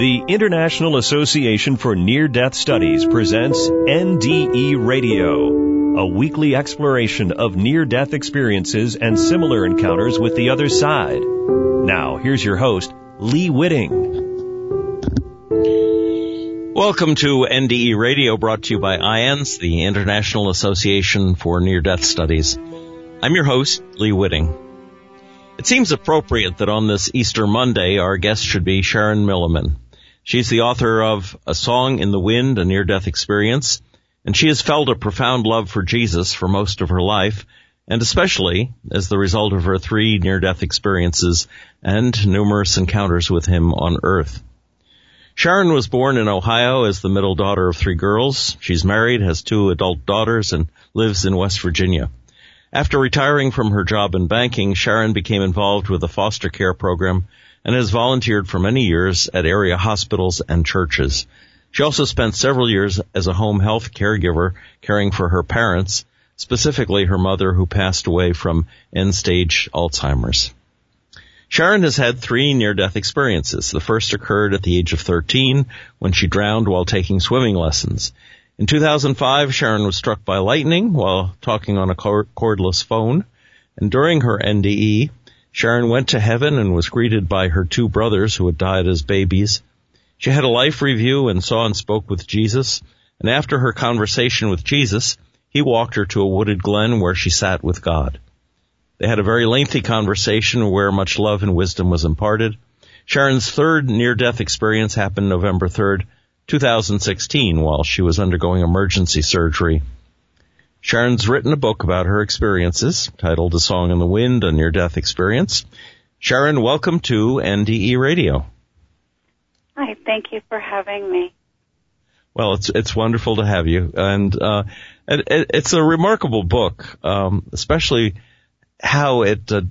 The International Association for Near Death Studies presents NDE Radio, a weekly exploration of near death experiences and similar encounters with the other side. Now, here's your host, Lee Witting. Welcome to NDE Radio, brought to you by IANDS, the International Association for Near Death Studies. I'm your host, Lee Witting. It seems appropriate that on this Easter Monday, our guest should be Sharon Milliman. She's the author of A Song in the Wind, a near-death experience, and she has felt a profound love for Jesus for most of her life, and especially as the result of her three near-death experiences and numerous encounters with him on earth. Sharon was born in Ohio as the middle daughter of three girls. She's married, has two adult daughters, and lives in West Virginia. After retiring from her job in banking, Sharon became involved with a foster care program and has volunteered for many years at area hospitals and churches. She also spent several years as a home health caregiver caring for her parents, specifically her mother who passed away from end-stage Alzheimer's. Sharon has had three near-death experiences. The first occurred at the age of 13 when she drowned while taking swimming lessons. In 2005, Sharon was struck by lightning while talking on a cordless phone. And during her NDE, Sharon went to heaven and was greeted by her two brothers who had died as babies. She had a life review and saw and spoke with Jesus. And after her conversation with Jesus, he walked her to a wooded glen where she sat with God. They had a very lengthy conversation where much love and wisdom was imparted. Sharon's third near-death experience happened November 3rd, 2016 while she was undergoing emergency surgery. Sharon's written a book about her experiences titled A Song in the Wind, a Near Death Experience. Sharon, welcome to NDE Radio. Hi, thank you for having me. Well, it's it's wonderful to have you, and uh, it, it's a remarkable book, um, especially how it uh,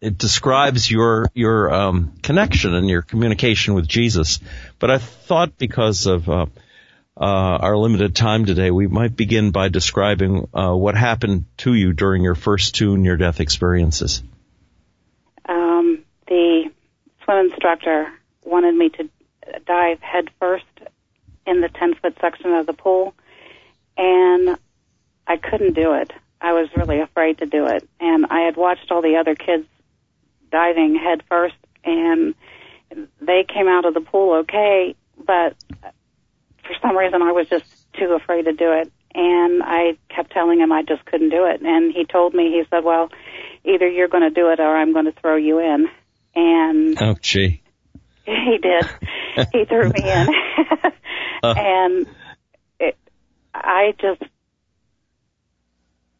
it describes your your um, connection and your communication with Jesus. But I thought because of uh, uh, our limited time today, we might begin by describing uh, what happened to you during your first two near-death experiences. Um, the swim instructor wanted me to dive headfirst in the 10-foot section of the pool, and I couldn't do it. I was really afraid to do it, and I had watched all the other kids diving headfirst, and they came out of the pool okay, but some reason I was just too afraid to do it. And I kept telling him I just couldn't do it. And he told me, he said, well, either you're going to do it or I'm going to throw you in. And oh, gee, he did. he threw me in, uh. and it, I just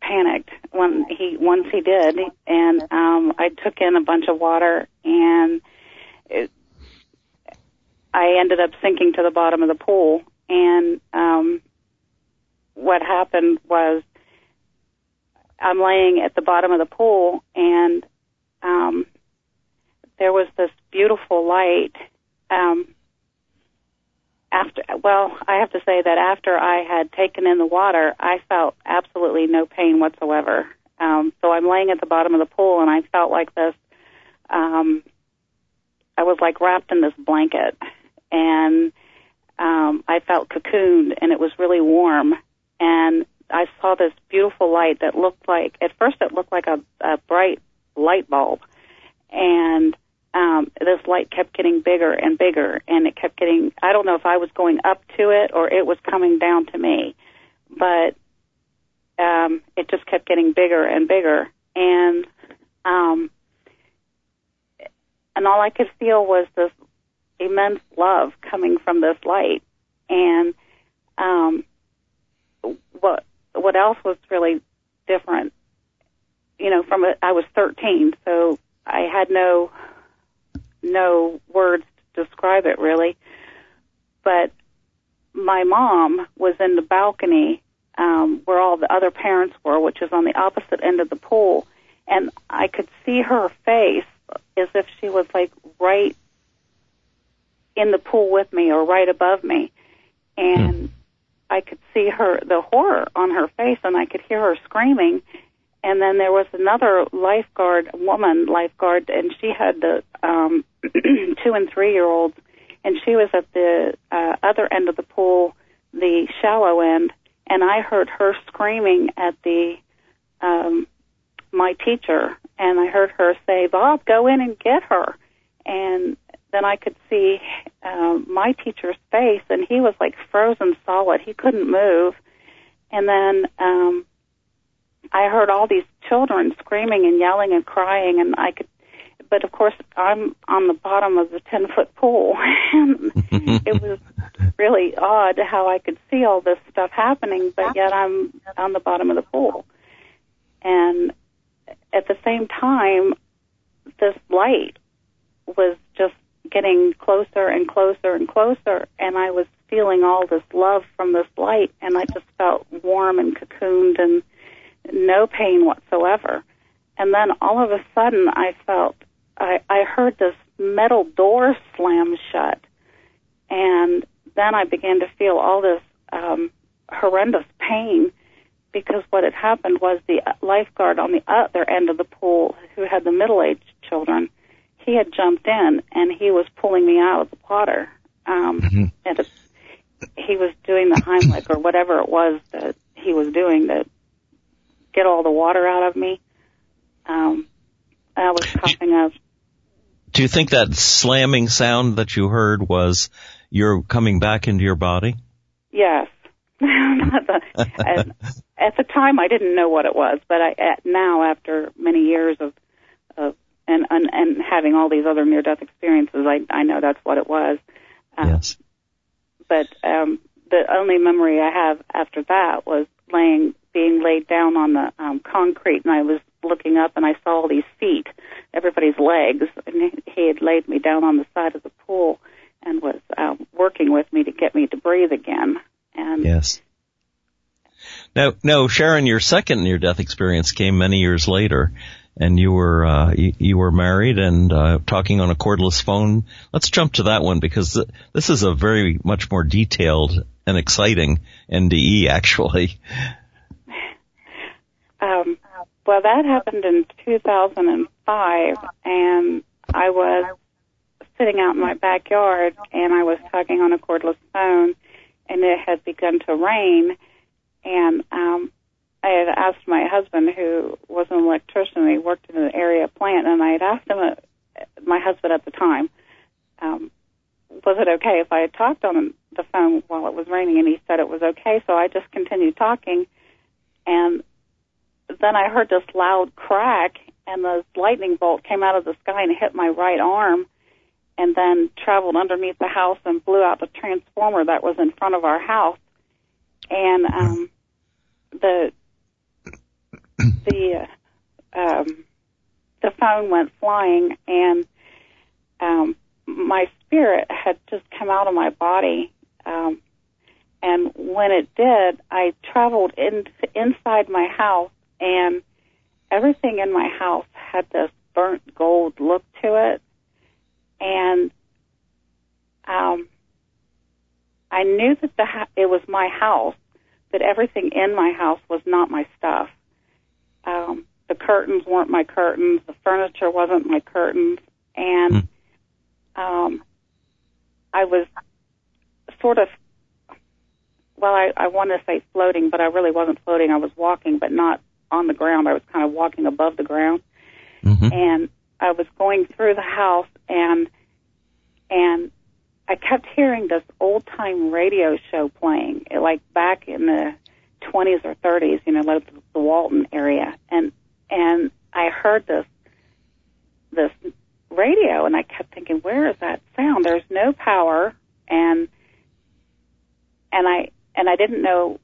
panicked when he once he did, and um, I took in a bunch of water, and it, I ended up sinking to the bottom of the pool and um, what happened was I'm laying at the bottom of the pool, and um, there was this beautiful light. Um, after, well, I have to say that after I had taken in the water, I felt absolutely no pain whatsoever. Um, so I'm laying at the bottom of the pool, and I felt like this. Um, I was like wrapped in this blanket, and um, I felt cocooned and it was really warm. And I saw this beautiful light that looked like, at first it looked like a, a bright light bulb. And um, this light kept getting bigger and bigger and it kept getting, I don't know if I was going up to it or it was coming down to me, but um, it just kept getting bigger and bigger. And, um, and all I could feel was this immense love coming from this light. And um, what what else was really different? You know, from a, I was 13, so I had no no words to describe it really. But my mom was in the balcony um, where all the other parents were, which is on the opposite end of the pool, and I could see her face as if she was like right in the pool with me or right above me. And hmm. I could see her, the horror on her face, and I could hear her screaming. And then there was another lifeguard, woman lifeguard, and she had the um, two and three year olds and she was at the uh, other end of the pool, the shallow end, and I heard her screaming at the um, my teacher, and I heard her say, "Bob, go in and get her." And then I could see uh, my teacher's face, and he was like frozen solid. He couldn't move. And then um, I heard all these children screaming and yelling and crying, and I could. But of course, I'm on the bottom of the ten foot pool, and it was really odd how I could see all this stuff happening, but yet I'm on the bottom of the pool. And at the same time, this light was just getting closer and closer and closer, and I was feeling all this love from this light, and I just felt warm and cocooned and no pain whatsoever. And then all of a sudden, I felt I, I heard this metal door slam shut, and then I began to feel all this um, horrendous pain because what had happened was the lifeguard on the other end of the pool, who had the middle-aged children, he had jumped in and he was pulling me out of the water. Um, mm-hmm. And it, he was doing the Heimlich or whatever it was that he was doing to get all the water out of me. Um, I was coughing up. Do you think that slamming sound that you heard was you're coming back into your body? Yes. the, at, at the time, I didn't know what it was, but I, at, now, after many years of, of and, and and having all these other near-death experiences, I I know that's what it was. Um, yes. But um, the only memory I have after that was laying, being laid down on the um, concrete, and I was looking up and I saw all these feet, everybody's legs, and he had laid me down on the side of the pool and was uh, working with me to get me to breathe again. And yes. Now, now, Sharon, your second near-death experience came many years later, and you were uh, you, you, were married and uh, talking on a cordless phone. Let's jump to that one because th- this is a very much more detailed and exciting NDE, actually. Um, well, that happened in 2005, and I was sitting out in my backyard, and I was talking on a cordless phone, and it had begun to rain, and um, I had asked my husband, who was an electrician, he worked in an area plant, and I had asked him, uh, my husband at the time, um, was it okay if I had talked on the phone while it was raining? And he said it was okay, so I just continued talking, and then I heard this loud crack, and the lightning bolt came out of the sky and hit my right arm, and then traveled underneath the house and blew out the transformer that was in front of our house, and um, the the um, the phone went flying, and um, my spirit had just come out of my body. Um, and when it did, I traveled in, inside my house, and everything in my house had this burnt gold look to it. And um, I knew that the ha- it was my house, that everything in my house was not my stuff. Curtains weren't my curtains. The furniture wasn't my curtains. And mm. um, I was sort of, well, I, I want to say floating, but I really wasn't floating. I was walking, but not on the ground. I was kind of walking above the ground. Mm-hmm. And I was going through the house and and I kept hearing this old time radio show playing, like back in the 20s or 30s, you know, like the Walton area, and and I heard this this radio, and I kept thinking, where is that sound? There's no power, and and I and I didn't know.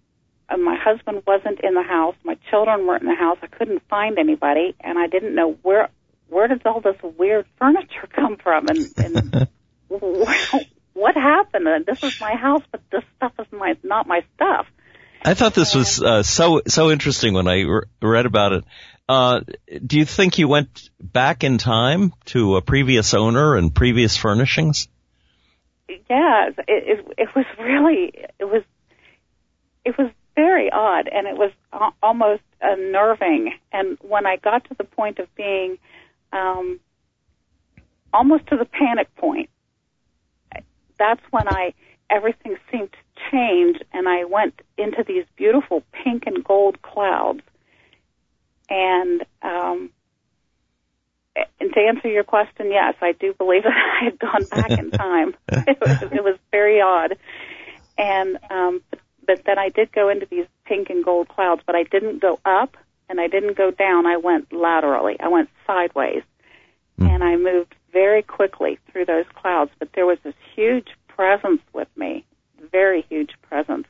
Uh, my husband wasn't in the house. My children weren't in the house. I couldn't find anybody, and I didn't know where where does all this weird furniture come from, and, and what happened? And this is my house, but this stuff is my not my stuff. I thought this was uh, so so interesting when I re- read about it. Uh, do you think you went back in time to a previous owner and previous furnishings? Yeah, it, it, it was really it was it was very odd, and it was almost unnerving. And when I got to the point of being um, almost to the panic point, that's when I everything seemed to change, and I went into these beautiful pink and gold clouds. And um, and to answer your question, yes, I do believe that I had gone back in time. it, was, it was very odd, and um, but then I did go into these pink and gold clouds, but I didn't go up and I didn't go down. I went laterally. I went sideways, mm. and I moved very quickly through those clouds. But there was this huge presence with me, very huge presence,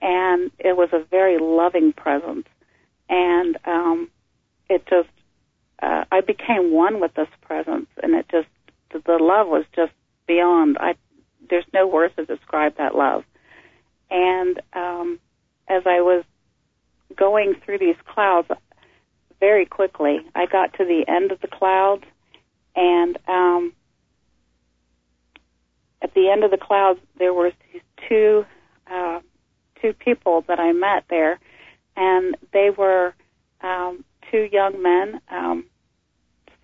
and it was a very loving presence, and um, it just uh, I became one with this presence, and it just the love was just beyond. I there's no words to describe that love. And um, as I was going through these clouds, very quickly, I got to the end of the clouds, and um, at the end of the clouds, there were these two uh, two people that I met there, and they were um, two young men. Um,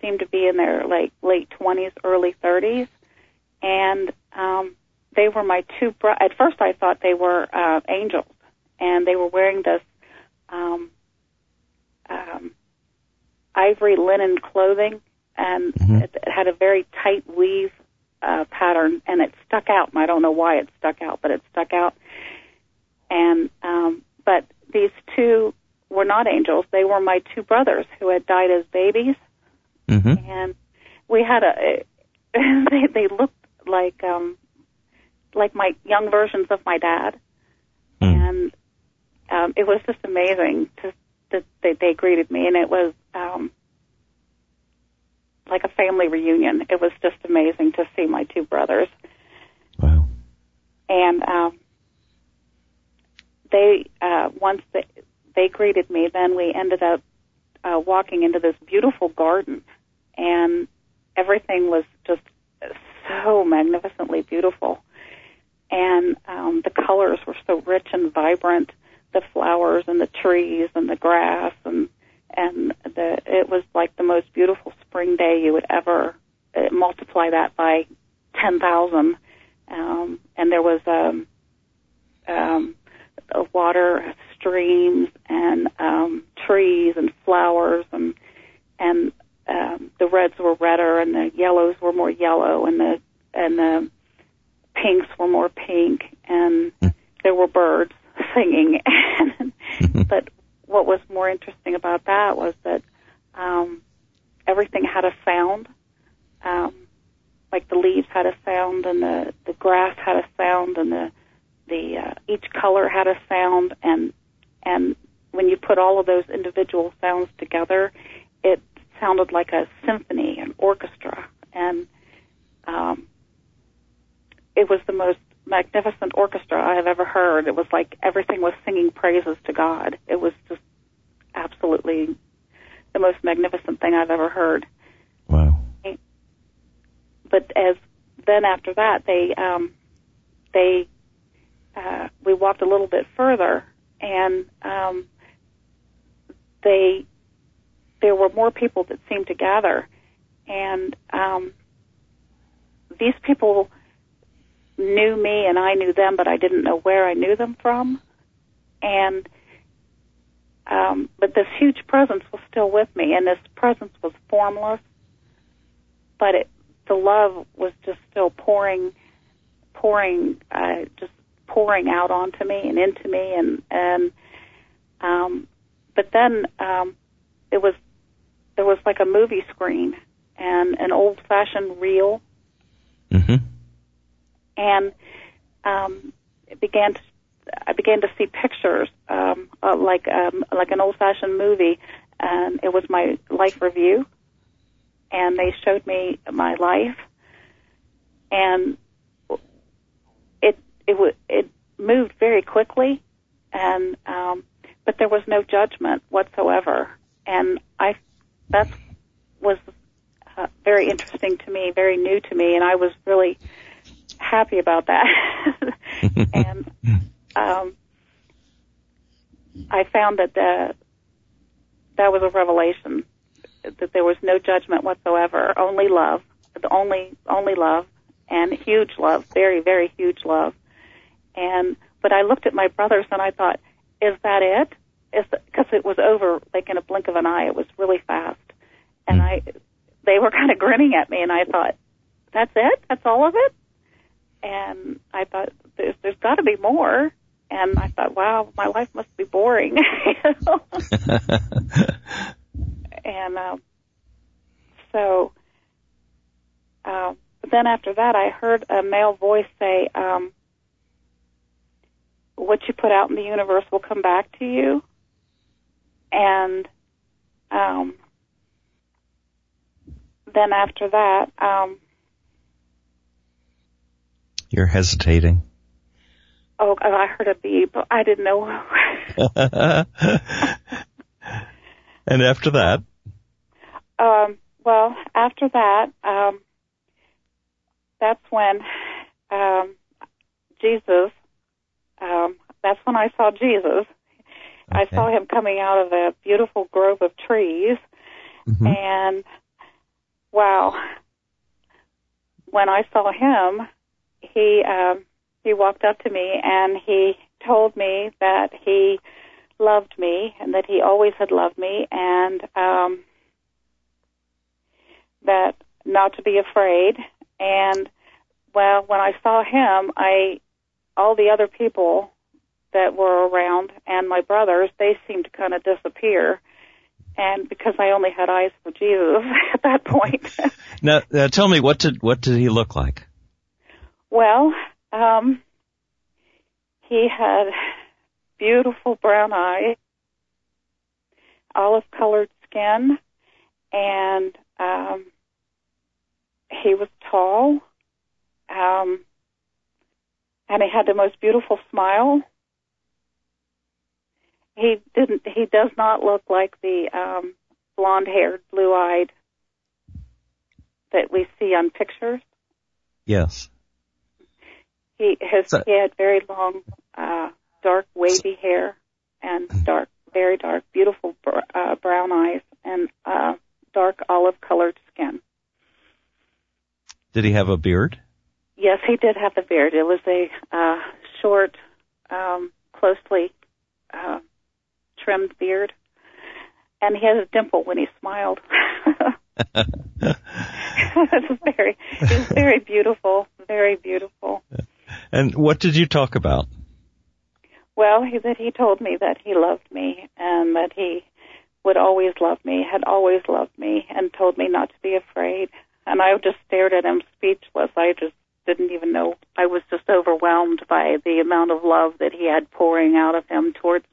seemed to be in their like late twenties, early thirties, and um, they were my two. Bro- At first, I thought they were uh, angels, and they were wearing this um, um, ivory linen clothing, and mm-hmm. it, it had a very tight weave uh, pattern, and it stuck out. And I don't know why it stuck out, but it stuck out. And um, but these two were not angels; they were my two brothers who had died as babies mm-hmm. and we had a. they they looked like um like my young versions of my dad, mm. and um, it was just amazing to that they, they greeted me, and it was um like a family reunion. It was just amazing to see my two brothers. Wow. And um, they uh, once they they greeted me, then we ended up uh, walking into this beautiful garden. And everything was just so magnificently beautiful. And um, the colors were so rich and vibrant, the flowers and the trees and the grass and and the it was like the most beautiful spring day you would ever uh, multiply that by 10,000 um and there was um um water streams and um trees and flowers and and um, the reds were redder and the yellows were more yellow and the and the pinks were more pink and mm. there were birds singing. but what was more interesting about that was that um, everything had a sound. Um, like the leaves had a sound and the the grass had a sound and the the uh, each color had a sound and and when you put all of those individual sounds together, it sounded like a symphony, an orchestra, and um, it was the most magnificent orchestra I have ever heard. It was like everything was singing praises to God. It was just absolutely the most magnificent thing I've ever heard. Wow. But as then after that, they um, they uh, we walked a little bit further, and um, they there were more people that seemed to gather, and um, these people knew me and I knew them, but I didn't know where I knew them from, and um, but this huge presence was still with me, and this presence was formless, but it the love was just still pouring, pouring, uh, just pouring out onto me and into me, and and um, but then um, it was there was like a movie screen and an old fashioned reel. Mm-hmm. And um, it began to I began to see pictures um, uh, like um, like an old fashioned movie, and it was my life review, and they showed me my life, and it w- it moved very quickly, and um, but there was no judgment whatsoever, and I that was uh, very interesting to me, very new to me, and I was really happy about that. and um, I found that the, that was a revelation that there was no judgment whatsoever, only love, only only love, and huge love, very, very huge love. And, but I looked at my brothers and I thought, is that it? Is because it was over like in a blink of an eye. It was really fast. And I, they were kind of grinning at me and I thought, that's it? That's all of it? And I thought, there's, there's got to be more. And I thought, wow, my life must be boring. and um, so, uh, but then after that, I heard a male voice say, um, "What you put out in the universe will come back to you." And um, then after that, um, you're hesitating. Oh, I heard a beep. I didn't know. and after that? Um, well, after that, um, that's when um, Jesus. That's when I saw Jesus. Okay. I saw him coming out of a beautiful grove of trees, mm-hmm. and wow, when I saw him, he um, he walked up to me and he told me that he loved me and that he always had loved me and um that not to be afraid and well when I saw him I all the other people that were around and my brothers they seemed to kind of disappear and because I only had eyes for Jesus at that point now, now tell me what did what did he look like well um, he had beautiful brown eyes, olive colored skin, and um, he was tall. Um, and he had the most beautiful smile. He didn't. He does not look like the um, blonde-haired, blue-eyed that we see on pictures. Yes. He has so, he had very long, uh, dark wavy hair and dark, very dark, beautiful uh, brown eyes and uh, dark olive colored skin. Did he have a beard? Yes, he did have a beard. It was a uh, short, um, closely uh, trimmed beard, and he had a dimple when he smiled. it was very, it was very beautiful, very beautiful. And what did you talk about? Well, he, that he told me that he loved me and that he would always love me, had always loved me, and told me not to be afraid. And I just stared at him speechless. I just didn't even know. I was just overwhelmed by the amount of love that he had pouring out of him towards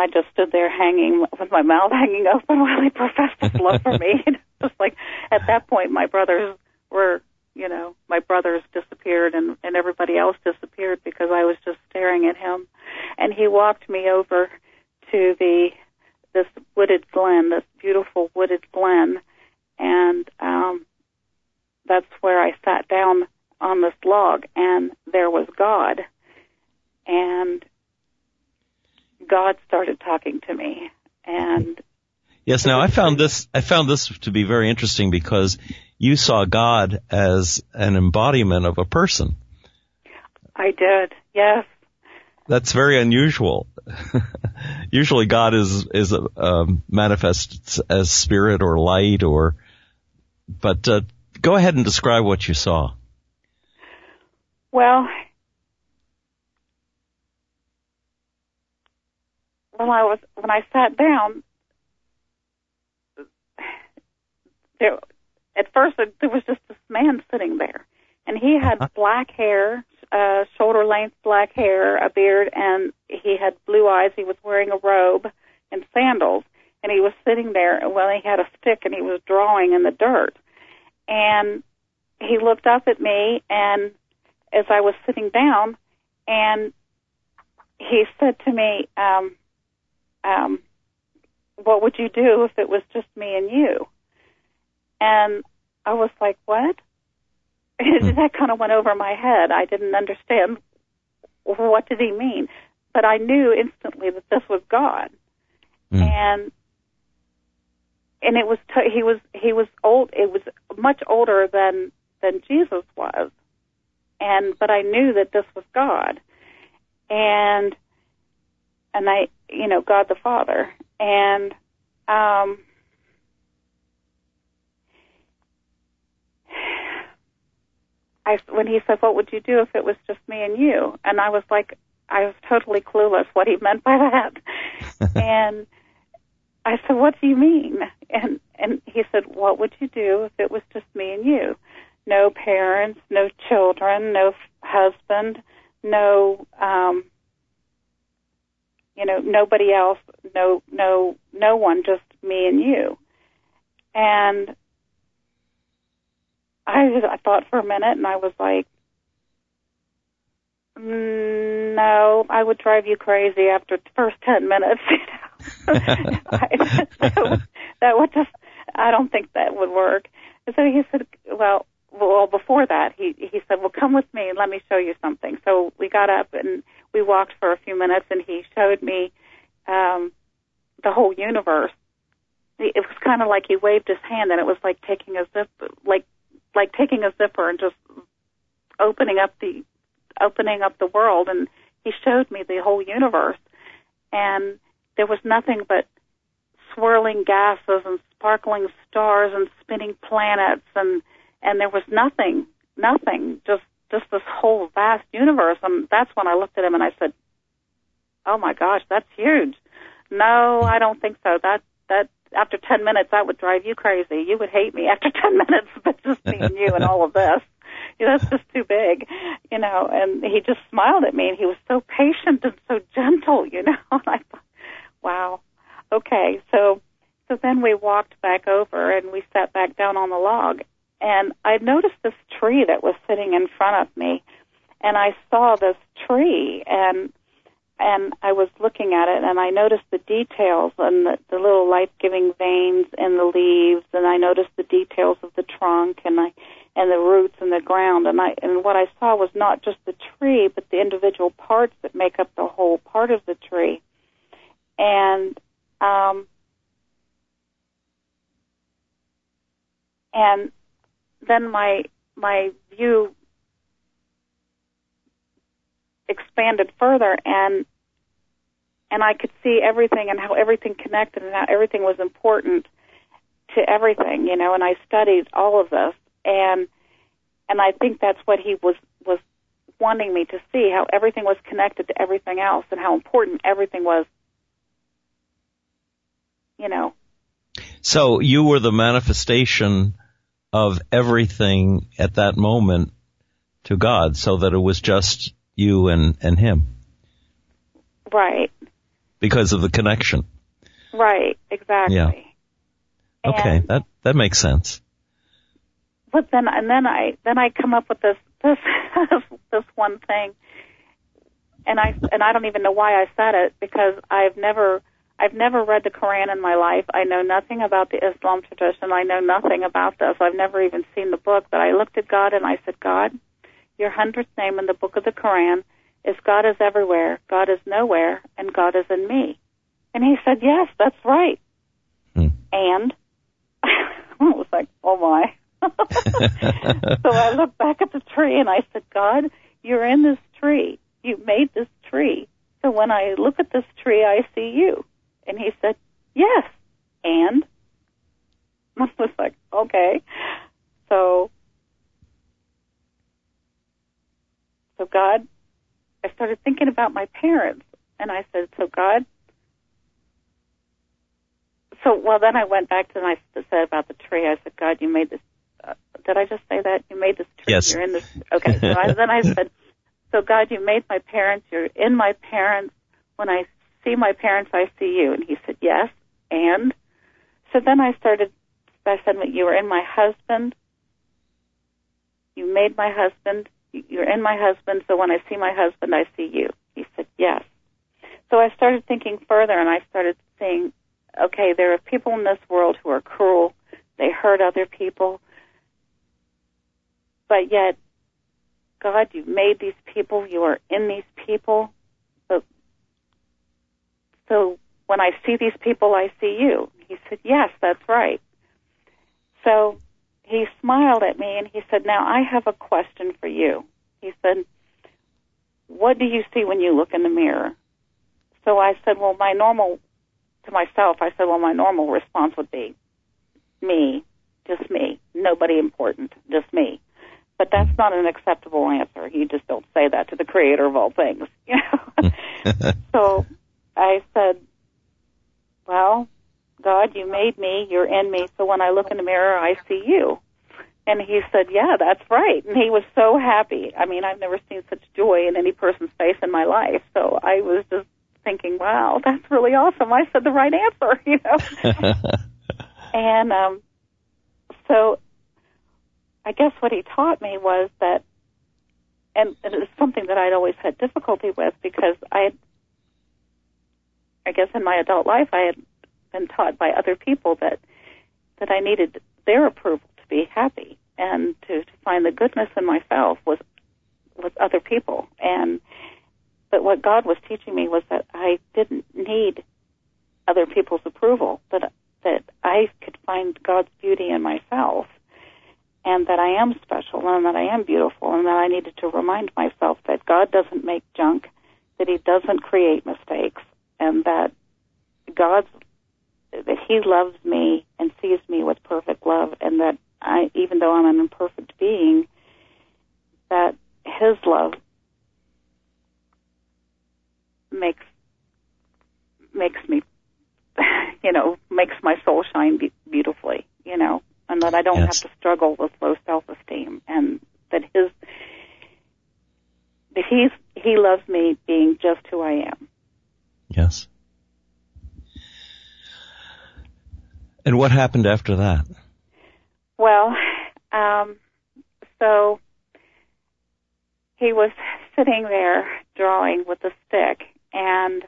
I just stood there hanging with my mouth hanging open while he professed his love for me. just like at that point, my brothers were you know, my brothers disappeared and, and everybody else disappeared because I was just staring at him. And he walked me over to the, this wooded glen, this beautiful wooded glen. And, um, that's where I sat down on this log and there was God. And God started talking to me and Yes, now I found this I found this to be very interesting because you saw God as an embodiment of a person. I did, yes. That's very unusual. Usually God is, is, um, manifests as spirit or light or, but, uh, go ahead and describe what you saw. Well, when I was, when I sat down, there, at first there was just this man sitting there, and he had uh-huh. black hair, uh, shoulder length black hair, a beard, and he had blue eyes. He was wearing a robe and sandals, and he was sitting there. Well, he had a stick, and he was drawing in the dirt. And he looked up at me, and as I was sitting down, and he said to me, um, um, "What would you do if it was just me and you?" And I was like, what? Mm. that kind of went over my head. I didn't understand what did he mean, but I knew instantly that this was God. Mm. And and it was t- he was he was old. It was much older than than Jesus was. And but I knew that this was God. And and I you know, God the Father. And um I when he said, "What would you do if it was just me and you?" and I was like, I was totally clueless what he meant by that. and I said, "What do you mean?" And and he said, "What would you do if it was just me and you? No parents, no children, no husband, no um you know, nobody else, no no no one, just me and you." And I I thought for a minute and I was like, mm, no, I would drive you crazy after the first 10 minutes. You know? I, that, that would just, I don't think that would work. And so he said, well, well, before that, he, he said, well, come with me and let me show you something. So we got up and we walked for a few minutes and he showed me, um, the whole universe. It was kind of like he waved his hand and it was like taking a zip, like like taking a zipper and just opening up the opening up the world and he showed me the whole universe and there was nothing but swirling gases and sparkling stars and spinning planets and and there was nothing nothing just just this whole vast universe and that's when I looked at him and I said oh my gosh that's huge no I don't think so that that after 10 minutes, that would drive you crazy. You would hate me after 10 minutes, but just and you and all of this. You know, that's just too big, you know, and he just smiled at me and he was so patient and so gentle, you know, and I thought, wow, okay. So, so then we walked back over and we sat back down on the log and I noticed this tree that was sitting in front of me and I saw this tree and and I was looking at it and I noticed the details and the, the little life-giving veins in the leaves and I noticed the details of the trunk and I and the roots and the ground and I and what I saw was not just the tree but the individual parts that make up the whole part of the tree. And um and then my my view expanded further and and I could see everything and how everything connected and how everything was important to everything, you know, and I studied all of this and and I think that's what he was was wanting me to see how everything was connected to everything else and how important everything was you know. So you were the manifestation of everything at that moment to God so that it was just you and and him right because of the connection. Right, exactly. Yeah. Okay, and, that that makes sense. But then and then I then I come up with this this this one thing and I and I don't even know why I said it because I've never I've never read the Quran in my life. I know nothing about the Islam tradition. I know nothing about this. I've never even seen the book, but I looked at God and I said, "God, your hundredth name in the book of the Quran is God is everywhere, God is nowhere, and God is in me. And he said, Yes, that's right. Hmm. And I was like, Oh my. so I looked back at the tree and I said, God, you're in this tree. You made this tree. So when I look at this tree, I see you. And he said, Yes. And I was like, Okay. So, so God I started thinking about my parents, and I said, "So God." So well, then I went back to and I said about the tree. I said, "God, you made this." Uh, did I just say that you made this tree? Yes. You're in this. Okay. So I, then I said, "So God, you made my parents. You're in my parents. When I see my parents, I see you." And he said, "Yes." And so then I started. I said, "You were in my husband. You made my husband you're in my husband, so when I see my husband, I see you. He said, yes. So I started thinking further and I started saying, okay, there are people in this world who are cruel. They hurt other people. But yet, God, you've made these people. You are in these people. So, when I see these people, I see you. He said, yes, that's right. So he smiled at me and he said, Now I have a question for you. He said, What do you see when you look in the mirror? So I said, Well, my normal, to myself, I said, Well, my normal response would be, Me, just me, nobody important, just me. But that's not an acceptable answer. You just don't say that to the creator of all things, you know. so I said, Well, God, you made me, you're in me, so when I look in the mirror, I see you. And he said, Yeah, that's right. And he was so happy. I mean, I've never seen such joy in any person's face in my life. So I was just thinking, Wow, that's really awesome. I said the right answer, you know. and um so I guess what he taught me was that and, and it was something that I'd always had difficulty with because I had I guess in my adult life I had been taught by other people that that I needed their approval to be happy and to, to find the goodness in myself was was other people. And but what God was teaching me was that I didn't need other people's approval that that I could find God's beauty in myself and that I am special and that I am beautiful and that I needed to remind myself that God doesn't make junk that he doesn't create mistakes and that God's that he loves me and sees me with perfect love and that I even though I'm an imperfect being that his love makes makes me you know makes my soul shine be- beautifully you know and that I don't yes. have to struggle with low self-esteem and that his that he's he loves me being just who I am yes And what happened after that? Well, um, so he was sitting there drawing with a stick, and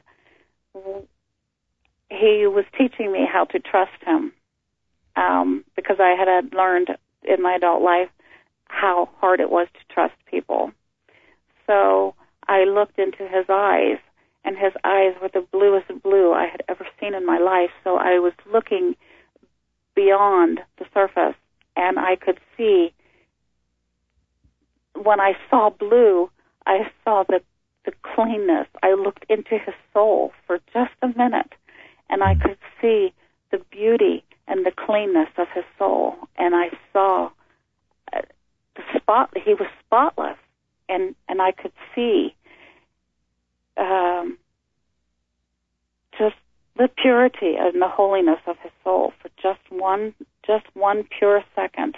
he was teaching me how to trust him um, because I had learned in my adult life how hard it was to trust people. So I looked into his eyes, and his eyes were the bluest blue I had ever seen in my life. So I was looking beyond the surface, and I could see. When I saw blue, I saw the the cleanness. I looked into his soul for just a minute, and I could see the beauty and the cleanness of his soul, and I saw uh, the spot. He was spotless, and and I could see um, just the purity and the holiness of his soul for just one just one pure second.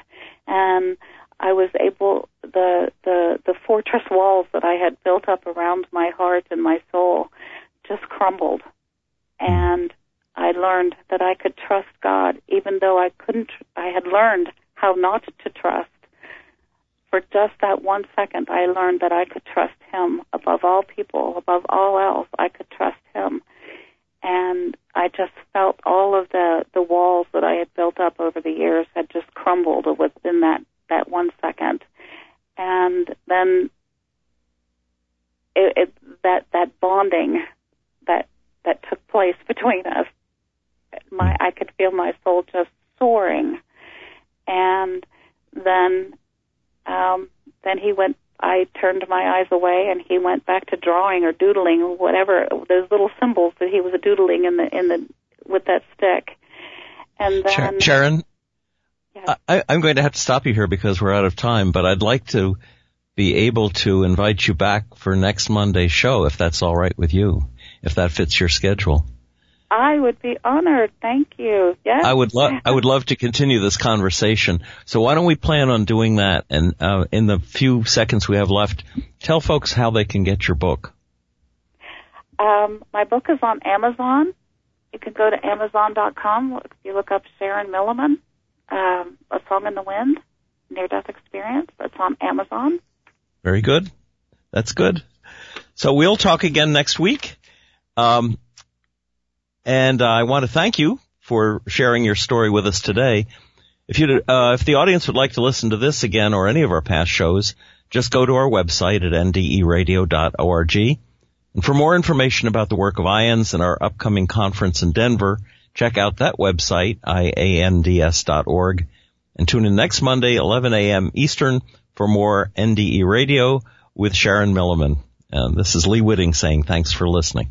And I was able the the the fortress walls that I had built up around my heart and my soul just crumbled. And I learned that I could trust God even though I couldn't I had learned how not to trust for just that one second I learned that I could trust him above all people above all else I could trust him. And I just felt all of the the walls that I had built up over the years had just crumbled within that that one second, and then it, it that that bonding that that took place between us, my I could feel my soul just soaring, and then um, then he went I turned my eyes away and he went back to drawing or doodling or whatever those little symbols that he was doodling in the in the with that stick. And then Sharon, yeah. I, I'm going to have to stop you here because we're out of time, but I'd like to be able to invite you back for next Monday's show if that's all right with you, if that fits your schedule. I would be honored. Thank you. Yes. I would love I would love to continue this conversation. So why don't we plan on doing that? And uh, in the few seconds we have left, tell folks how they can get your book. Um, my book is on Amazon. You can go to Amazon.com. If you look up Sharon Milliman, um, A Song in the Wind, Near Death Experience. That's on Amazon. Very good. That's good. So we'll talk again next week. Um, and uh, I want to thank you for sharing your story with us today. If you, uh, if the audience would like to listen to this again or any of our past shows, just go to our website at nderadio.org. And for more information about the work of IANDS and our upcoming conference in Denver, check out that website, iands.org. And tune in next Monday, 11 a.m. Eastern for more NDE radio with Sharon Milliman. And this is Lee Witting saying thanks for listening.